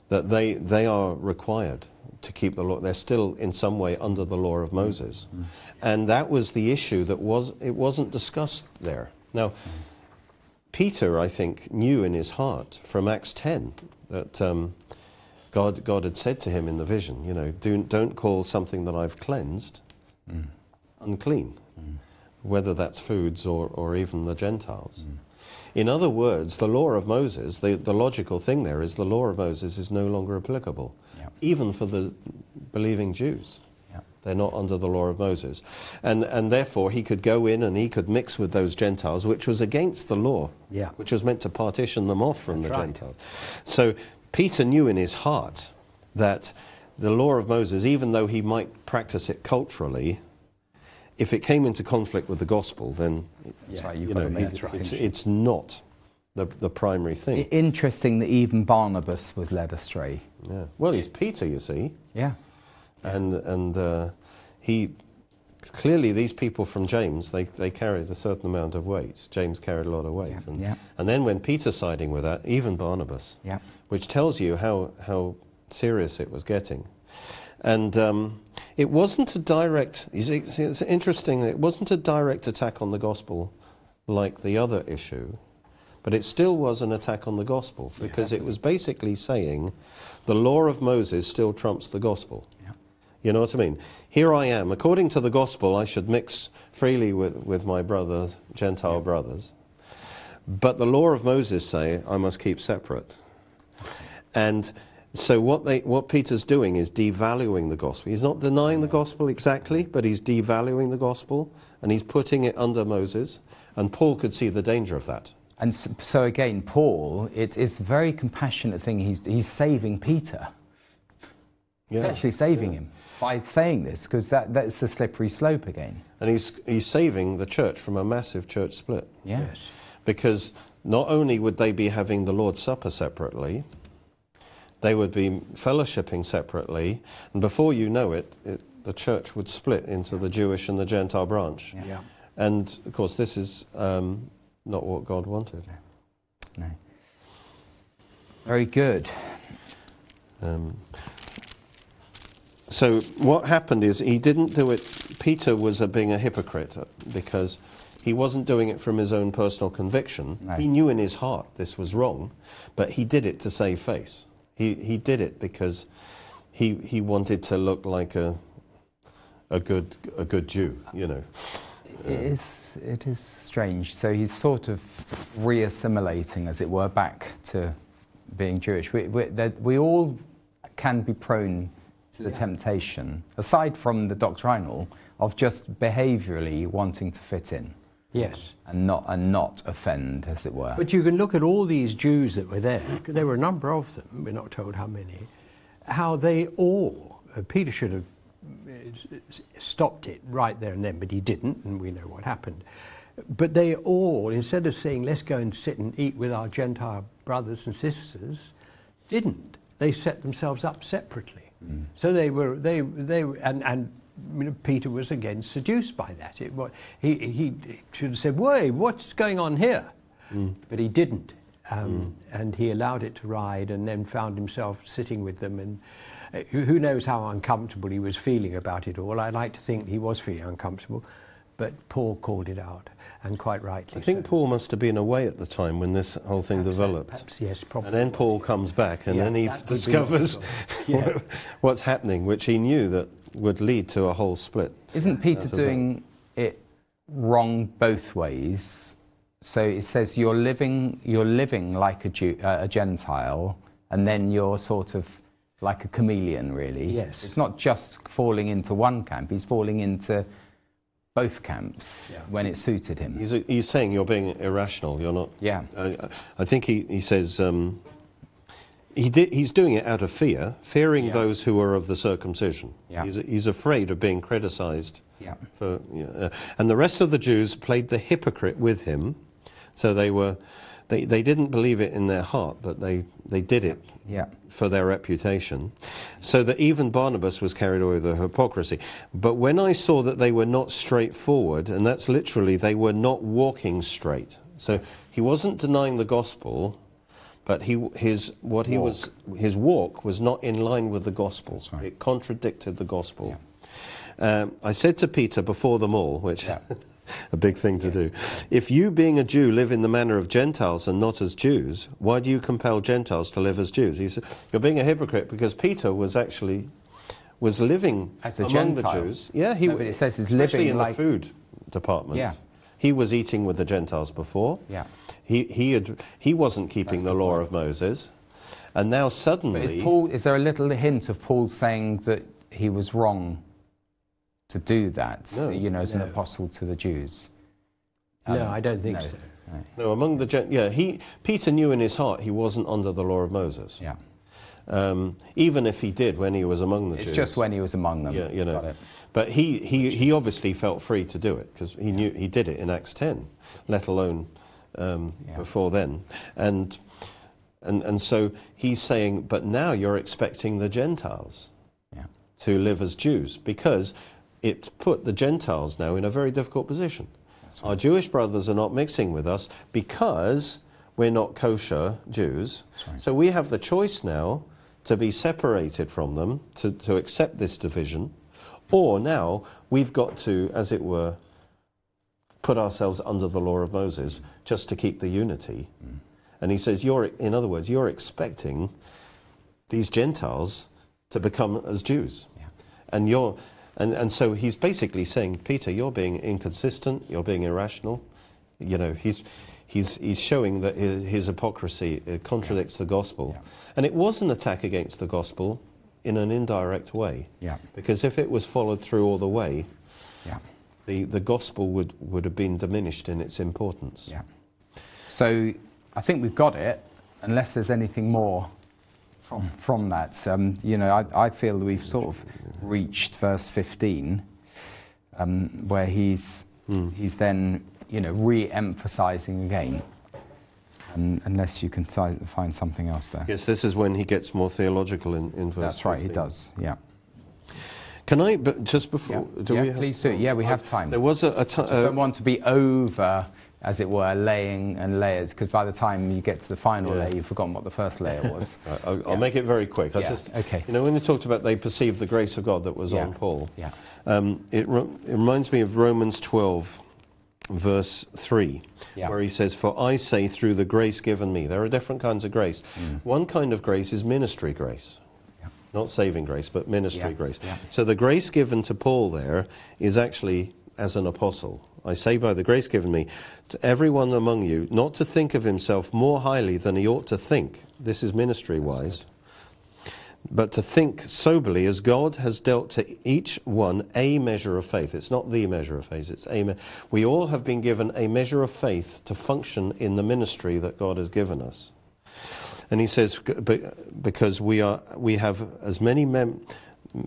that they they are required to keep the law. They're still in some way under the law of mm. Moses, mm. and that was the issue that was it wasn't discussed there. Now, Peter, I think, knew in his heart from Acts ten that. Um, God, God had said to him in the vision, you know, do, don't call something that I've cleansed mm. unclean, mm. whether that's foods or, or even the Gentiles. Mm. In other words, the law of Moses, the, the logical thing there is the law of Moses is no longer applicable, Yeah. even for the believing Jews. They're not under the law of Moses. And, and therefore, he could go in and he could mix with those Gentiles, which was against the law, Yeah. which was meant to partition them off from That's the right. Gentiles. So Peter knew in his heart that the law of Moses, even though he might practice it culturally, if it came into conflict with the gospel, then Yeah, right. You've you got know, it- the it's, it's not the, the primary thing. Interesting that even Barnabas was led astray. yeah. Well, he's Peter, you see, Yeah. And and uh, he clearly these people from James they, they carried a certain amount of weight. James carried a lot of weight, Yeah, and yeah. and then when Peter's siding with that, even Barnabas, Yeah. which tells you how how serious it was getting, and. Um, it wasn't a direct. You see, see, it's interesting. It wasn't a direct attack on the gospel, like the other issue, but it still was an attack on the gospel because it was basically saying, the law of Moses still trumps the gospel. You know what I mean? Here I am. According to the gospel, I should mix freely with, with my brothers, Gentile brothers. But the law of Moses say I must keep separate. And so what, they, what Peter's doing is devaluing the gospel. He's not denying the gospel exactly, but he's devaluing the gospel and he's putting it under Moses. And Paul could see the danger of that. And so, so again, Paul, it, it's a very compassionate thing. He's, he's saving Peter. He's Yeah. actually saving him by saying this because that, that's the slippery slope again. And he's, he's saving the church from a massive church split. Yeah. Yes. Because not only would they be having the Lord's Supper separately, they would be fellowshipping separately, and before you know it, it the church would split into the Jewish and the Gentile branch. Yeah. Yeah. And of course, this is um, not what God wanted. No. Very good. Um, so what happened is he didn't do it. Peter was a, being a hypocrite uh, because he wasn't doing it from his own personal conviction. No. He knew in his heart this was wrong, but he did it to save face. He he did it because he he wanted to look like a a good a good Jew, you know. It is, it is strange. So he's sort of re-assimilating, as it were, back to being Jewish. We, we, we all can be prone to the temptation, aside from the doctrinal, of just behaviourally wanting to fit in Yes. and not, and not offend, as it were. But you can look at all these Jews that were there, there were a number of them, we're not told how many, how they all, uh, Peter should have uh, stopped it right there and then, but he didn't, and we know what happened. But they all, instead of saying, let's go and sit and eat with our Gentile brothers and sisters, didn't. They set themselves up separately. So they were, they, they, and, and you know, Peter was again seduced by that. It, he, he should have said, Wait, what's going on here? But he didn't. Um, And he allowed it to ride and then found himself sitting with them. And uh, who who knows how uncomfortable he was feeling about it all. I like to think he was feeling uncomfortable. But Paul called it out, and quite rightly I think so. Paul must have been away at the time when this whole thing Perhaps so, developed. Perhaps, yes, probably. And then Paul comes back and Yeah, then he that could be discovers. Yeah. what's happening, which he knew that would lead to a whole split. Isn't Peter That's a doing it wrong both ways? So it says you're living, you're living like a, Jew, uh, a Gentile, and then you're sort of like a chameleon, really. Yes. It's not just falling into one camp; he's falling into both camps Yeah. when it suited him. He's, he's saying you're being irrational. You're not. Yeah. I, I think he, he says um, he did, he's doing it out of fear, fearing Yeah. those who are of the circumcision. Yeah. He's, he's afraid of being criticized. Yeah. For, you know, uh, and the rest of the Jews played the hypocrite with him. So they were, they, they didn't believe it in their heart, but they, they did it Yeah. for their reputation, so that even Barnabas was carried away with the hypocrisy. But when I saw that they were not straightforward, and that's literally, they were not walking straight. So he wasn't denying the gospel, but he, his, what he was, his walk was not in line with the gospel. right. It contradicted the gospel. Um, I said to Peter before them all, which a big thing to do, if you, being a Jew, live in the manner of Gentiles and not as Jews, why do you compel Gentiles to live as Jews? He said, you're being a hypocrite because Peter was actually was living As a among Gentile. the Jews. Yeah, he No, it says he's living in like- the food department. Yeah. He was eating with the Gentiles before. Yeah. He he had he wasn't keeping That's the the law of Moses, and now suddenly But is Paul? Is there a little hint of Paul saying that he was wrong to do that? No. you know, as an apostle to the Jews. No, Um, I don't think no. so. No. No, among the gen- yeah, he Peter knew in his heart he wasn't under the law of Moses. Yeah. Um, even if he did when he was among the It's Jews. just when he was among them. yeah, you know. But he, he, he obviously felt free to do it because he knew he did it in Acts 10, let alone um, Yeah. before then. And, and, and so he's saying, but now you're expecting the Gentiles Yeah. to live as Jews because it put the Gentiles now in a very difficult position. That's Our Jewish brothers are not mixing with us because we're not kosher Jews. right. So we have the choice now to be separated from them, to, to accept this division, or now we've got to, as it were, put ourselves under the law of Moses just to keep the unity. Mm. And he says, you're, in other words, you're expecting these Gentiles to become as Jews. Yeah. And you're, and, and so he's basically saying, Peter, you're being inconsistent, you're being irrational. You know, he's, he's, he's showing that his, his hypocrisy uh, contradicts the gospel. Yeah. And it was an attack against the gospel in an indirect way. Yeah. Because if it was followed through all the way, Yeah. the, the gospel would, would have been diminished in its importance. Yeah. So I think we've got it, unless there's anything more from, from that. Um, you know, I, I feel we've sort of reached verse 15, um, where he's, he's then, you know, re-emphasizing again. Um, unless you can find something else there. Yes, this is when he gets more theological in, in verse That's right, he does. Yeah. Can I, but just before, Yeah. do Yeah, we have please do. Yeah, we have time. There was a, a Just uh, don't want to be over, as it were, laying and layers, because by the time you get to the final Yeah. layer, you've forgotten what the first layer was. Right, I'll, I'll make it very quick. I Yeah, just, okay. You know, when you talked about they perceived the grace of God that was Yeah, on Paul, yeah. um, it, re- it reminds me of Romans 12, verse 3, Yeah. where he says, For I say, through the grace given me, there are different kinds of grace. One kind of grace is ministry grace. Yeah. Not saving grace, but ministry Yeah, grace. yeah. So the grace given to Paul there is actually as an apostle. I say by the grace given me to everyone among you not to think of himself more highly than he ought to think. This is ministry wise. But to think soberly as God has dealt to each one a measure of faith. It's not the measure of faith, it's a me- We all have been given a measure of faith to function in the ministry that God has given us. And he says, because we, are, we have as many mem-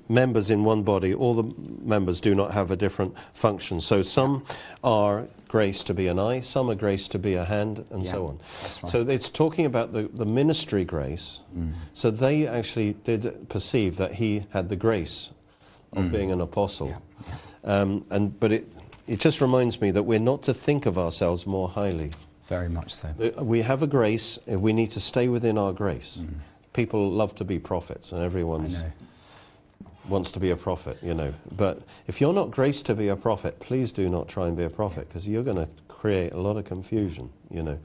members in one body, all the members do not have a different function. So some are grace to be an eye, some are grace to be a hand, and Yeah, so on. right. So it's talking about the, the ministry grace. Mm. So they actually did perceive that he had the grace of mm. being an apostle. Yeah, yeah. Um, and, but it, it just reminds me that we're not to think of ourselves more highly. Very much so. We have a grace, we need to stay within our grace. Mm. People love to be prophets, and I everyone know. Wants to be a prophet, you know. But if you're not graced to be a prophet, please do not try and be a prophet, because you're going to create a lot of confusion, you know.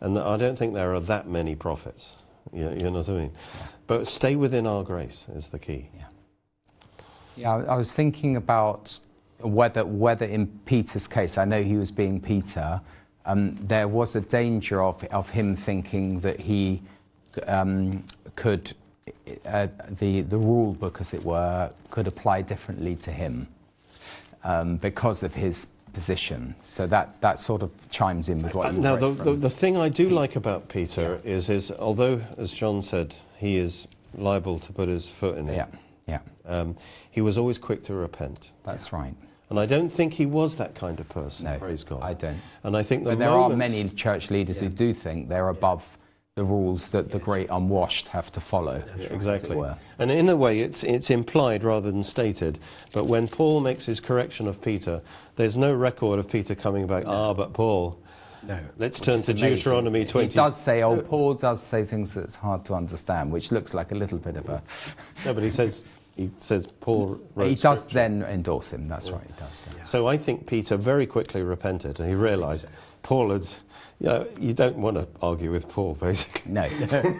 And I don't think there are that many prophets, you, you know what I mean? But stay within our grace is the key. Yeah, I I was thinking about whether, whether in Peter's case, I know he was being Peter, um, there was a danger of, of him thinking that he um, could, uh, the, the rule book, as it were, could apply differently to him um, because of his position. So that, that sort of chimes in with what you Now, the, from- the, the thing I do like about Peter is, is, although, as John said, he is liable to put his foot in it, Yeah, yeah, um, he was always quick to repent. that's right. And I don't think he was that kind of person, No, praise God. I don't. And I think the But there are many church leaders who do think they're above the rules that the great unwashed have to follow. Yeah, exactly. And in a way, it's, it's implied rather than stated. But when Paul makes his correction of Peter, there's no record of Peter coming back, ah, but Paul. No. Let's turn to amazing. Deuteronomy 20. He does say, oh, Paul does say things that's hard to understand, which looks like a little bit of a. No, but he says, he says Paul wrote he does scripture. then endorse him. That's right, he does. yeah. So I think Peter very quickly repented and he realized Paul had, you know, you don't want to argue with Paul, basically. No,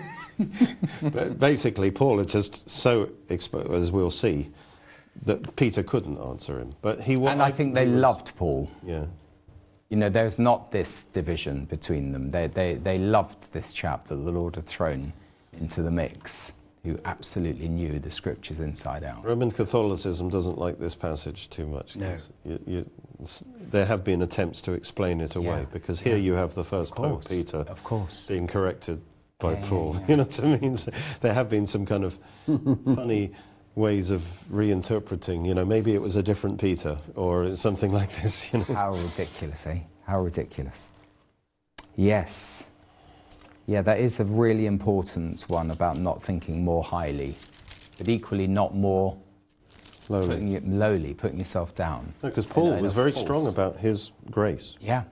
but basically, Paul had just so exposed, as we'll see, that Peter couldn't answer him. But he wa- and I think they was- loved Paul. Yeah. You know, there's not this division between them. They, they, they loved this chap that the Lord had thrown into the mix, who absolutely knew the scriptures inside out. Roman Catholicism doesn't like this passage too much. 'cause You, you, s- there have been attempts to explain it away Yeah. because here you have the first Of Pope Peter of course. being corrected by Yeah, yeah, Paul. yeah. You know what I mean? So there have been some kind of funny ways of reinterpreting. You know, maybe it was a different Peter or something like this. You know. How ridiculous, eh? How ridiculous. Yes. Yeah, that is a really important one about not thinking more highly, but equally not more Slowly. putting lowly, putting yourself down. Because in Paul was very false- strong about his grace. Yeah.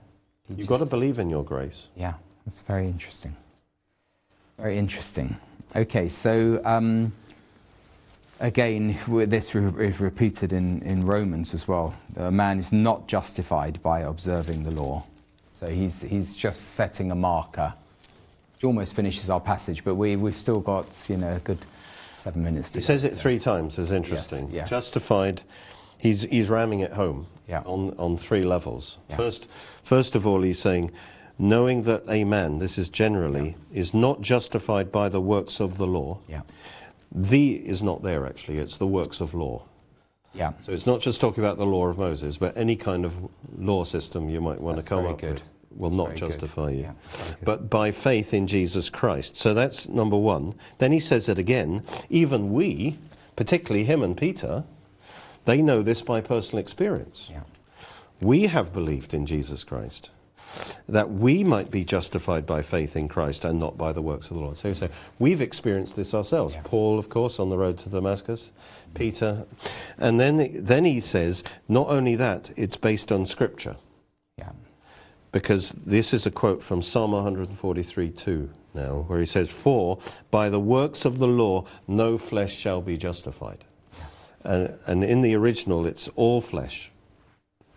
You've got to believe in your grace. Yeah, that's very interesting. Very interesting. Okay, so um, again, this is repeated in, in Romans as well. A man is not justified by observing the law. So he's, he's just setting a marker, which almost finishes our passage, but we, we've still got, you know, a good seven minutes He says it so- three times, is interesting. yes. Justified, he's, he's ramming it home Yeah. on, on three levels. Yeah. First, first of all, he's saying, knowing that a man, this is generally, is not justified by the works of the law. Yeah, The is not there, actually, it's the works of law. yeah. So it's not just talking about the law of Moses, but any kind of law system you might want That's to come very up good. with will That's not very good. justify you. Yeah, but by faith in Jesus Christ. So that's number one. Then he says it again. Even we, particularly him and Peter, they know this by personal experience. Yeah. We have believed in Jesus Christ, that we might be justified by faith in Christ and not by the works of the Lord. So, so we've experienced this ourselves. Yeah. Paul, of course, on the road to Damascus, Peter. And then, then he says, not only that, it's based on Scripture. Because this is a quote from Psalm 143 2 now, where he says, For by the works of the law no flesh shall be justified. And, and in the original, it's all flesh.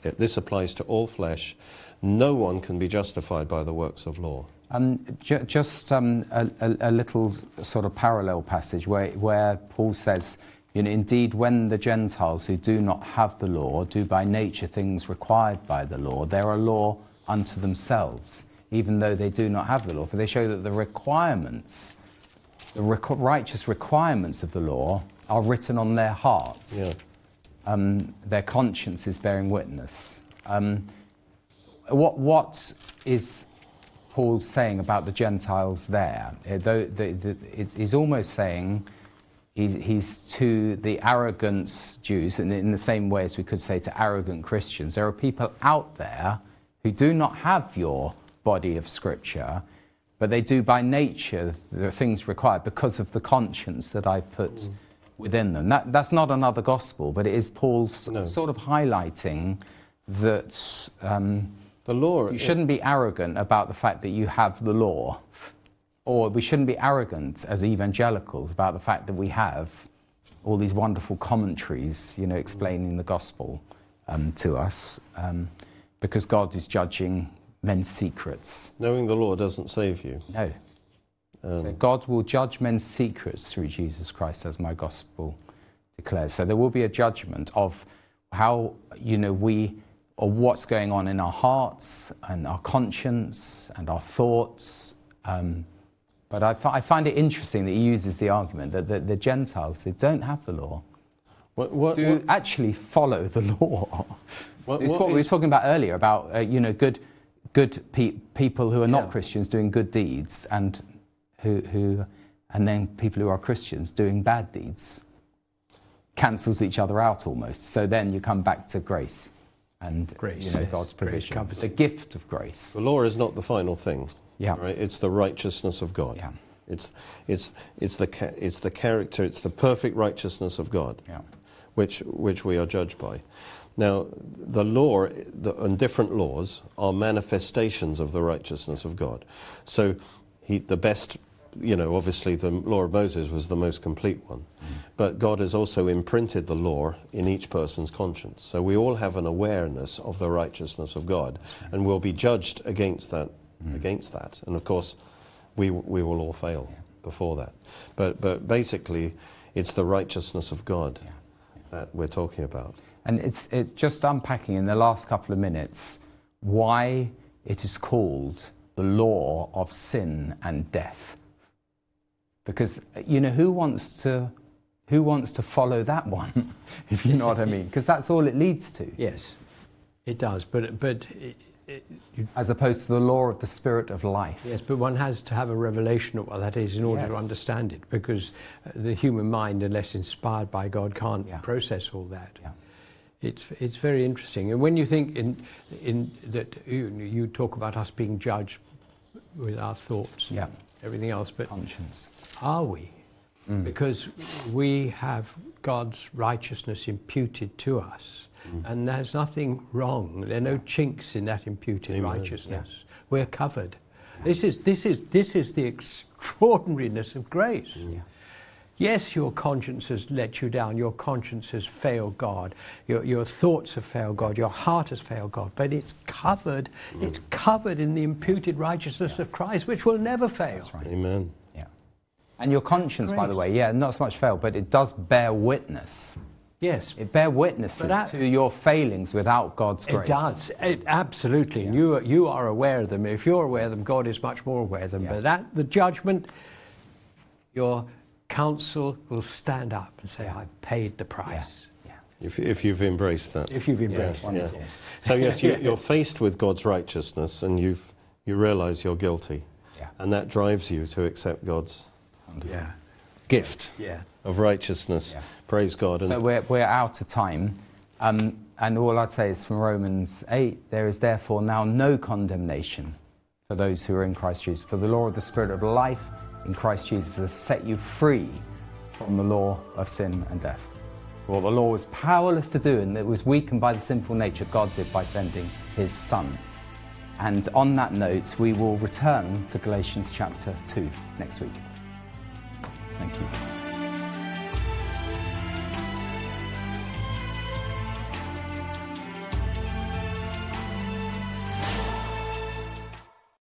It, this applies to all flesh. No one can be justified by the works of law. Um, ju- just um, a, a, a little sort of parallel passage where, where Paul says, You know, indeed, when the Gentiles who do not have the law do by nature things required by the law, they're a law unto themselves, even though they do not have the law. For they show that the requirements, the requ- righteous requirements of the law, are written on their hearts. Yeah. Um, their conscience is bearing witness. Um, what, what is Paul saying about the Gentiles there? Uh, though the, the, it's, he's almost saying he's, he's to the arrogant Jews, and in the same way as we could say to arrogant Christians, there are people out there who do not have your body of Scripture, but they do by nature the things required because of the conscience that I've put within them. That, that's not another gospel, but it is Paul's No. sort of highlighting that um, The law. you shouldn't be arrogant about the fact that you have the law, or we shouldn't be arrogant as evangelicals about the fact that we have all these wonderful commentaries, you know, explaining the gospel um, to us, um, because God is judging men's secrets. Knowing the law doesn't save you. No. so God will judge men's secrets through Jesus Christ, as my gospel declares. So there will be a judgment of how, you know, we, or what's going on in our hearts and our conscience and our thoughts. Um, but I, I find it interesting that he uses the argument that the, the Gentiles who don't have the law What, what, do what- actually follow the law. What- it's what we were talking about earlier about uh, you know good, good pe- people who are not Yeah. Christians doing good deeds, and who, who, and then people who are Christians doing bad deeds. Cancels each other out almost. So then you come back to grace, and Grace, you know yes. God's provision, covers the gift of grace. the law is not the final thing. Yeah. Right? It's the righteousness of God. Yeah. It's, it's, it's, the, it's the character, it's the perfect righteousness of God. Yeah. Which, which we are judged by. Now, the law the, and different laws are manifestations of the righteousness of God. So, he, the best, you know, obviously the law of Moses was the most complete one. Mm-hmm. But God has also imprinted the law in each person's conscience. So we all have an awareness of the righteousness of God and we'll be judged against that. Mm-hmm. Against that. And of course, we, we will all fail before that. But, but basically, it's the righteousness of God that we're talking about. And it's, it's just unpacking in the last couple of minutes why it is called the law of sin and death. Because, you know, who wants to, who wants to follow that one, if you know what I mean? Because that's all it leads to, Yes, it does. But, but it, as opposed to the law of the spirit of life. yes, but one has to have a revelation of what that is in order to understand it, because uh, the human mind, unless inspired by God, can't Yeah. process all that. Yeah. It's, it's very interesting. And when you think in, in that you, you talk about us being judged with our thoughts, and Yeah. everything else, but Conscience. are we? Mm. Because we have God's righteousness imputed to us. Mm. And there's nothing wrong. There are no chinks in that imputed Amen. righteousness. We're covered. This is, this, is, this is the extraordinariness of grace. Yeah. Yes, your conscience has let you down. Your conscience has failed God. Your, your thoughts have failed God. Your heart has failed God. But it's covered. It's covered in the imputed righteousness of Christ, which will never fail. Right. Amen. Yeah. And your conscience, by the way, yeah, not so much fail, but it does bear witness. Yes, It bear witnesses that- to your failings without God's grace. It does. It, absolutely. And you, are- you are aware of them. If you're aware of them, God is much more aware of them. Yeah. But that, the judgment, your counsel will stand up and say, I've paid the price. Yeah. If, if you've embraced that. If you've embraced yeah, it. yeah. So yes, you, you're faced with God's righteousness, and you've you realise you're guilty, Yeah. and that drives you to accept God's Yeah. gift Yeah. of righteousness. Yeah. Praise God. And So we're, we're out of time. Um, and all I'd say is from Romans 8 there is therefore now no condemnation for those who are in Christ Jesus. For the law of the Spirit of life in Christ Jesus has set you free from the law of sin and death. What the law was powerless to do and it was weakened by the sinful nature, God did by sending his Son. And on that note, we will return to Galatians chapter 2 next week. Thank you.